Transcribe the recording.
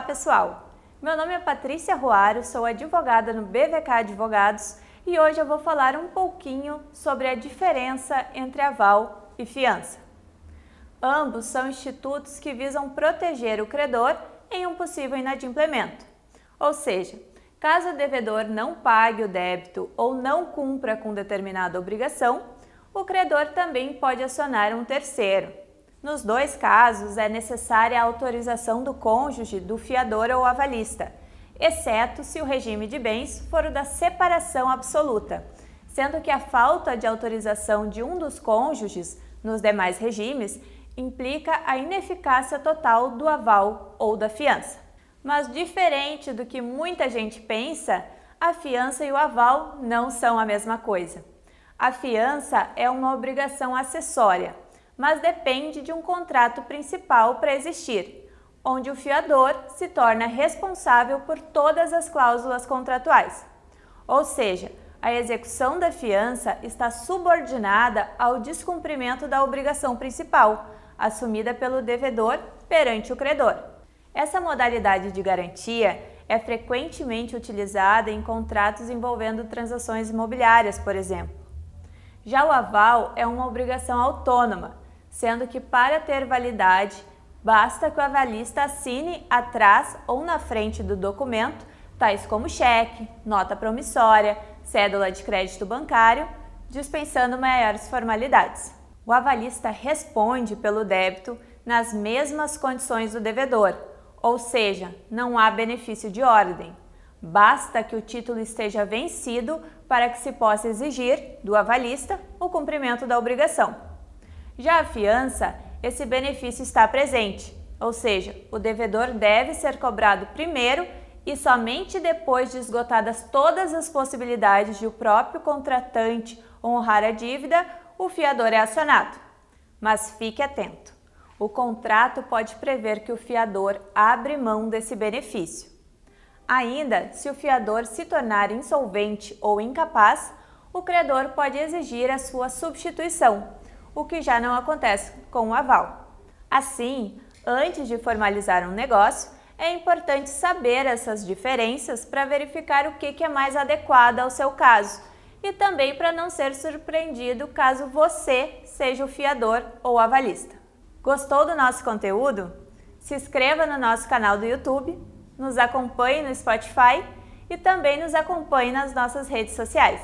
pessoal! Meu nome é Patrícia Ruaro, sou advogada no BVK Advogados e hoje eu vou falar um pouquinho sobre a diferença entre aval e fiança. Ambos são institutos que visam proteger o credor em um possível inadimplemento. Ou seja, caso o devedor não pague o débito ou não cumpra com determinada obrigação, o credor também pode acionar um terceiro, nos dois casos, é necessária a autorização do cônjuge, do fiador ou avalista, exceto se o regime de bens for o da separação absoluta, sendo que a falta de autorização de um dos cônjuges nos demais regimes implica a ineficácia total do aval ou da fiança. Mas, diferente do que muita gente pensa, a fiança e o aval não são a mesma coisa. A fiança é uma obrigação acessória mas depende de um contrato principal para existir, onde o fiador se torna responsável por todas as cláusulas contratuais. Ou seja, a execução da fiança está subordinada ao descumprimento da obrigação principal, assumida pelo devedor perante o credor. Essa modalidade de garantia é frequentemente utilizada em contratos envolvendo transações imobiliárias, por exemplo. Já o aval é uma obrigação autônoma, sendo que para ter validade, basta que o avalista assine atrás ou na frente do documento, tais como cheque, nota promissória, cédula de crédito bancário, dispensando maiores formalidades. O avalista responde pelo débito nas mesmas condições do devedor, ou seja, não há benefício de ordem. Basta que o título esteja vencido para que se possa exigir do avalista o cumprimento da obrigação. Já a fiança, esse benefício está presente, ou seja, o devedor deve ser cobrado primeiro e somente depois de esgotadas todas as possibilidades de o próprio contratante honrar a dívida, o fiador é acionado. Mas fique atento: o contrato pode prever que o fiador abre mão desse benefício. Ainda, se o fiador se tornar insolvente ou incapaz, o credor pode exigir a sua substituição o que já não acontece com o aval. Assim, antes de formalizar um negócio, é importante saber essas diferenças para verificar o que é mais adequado ao seu caso e também para não ser surpreendido caso você seja o fiador ou avalista. Gostou do nosso conteúdo? Se inscreva no nosso canal do YouTube, nos acompanhe no Spotify e também nos acompanhe nas nossas redes sociais.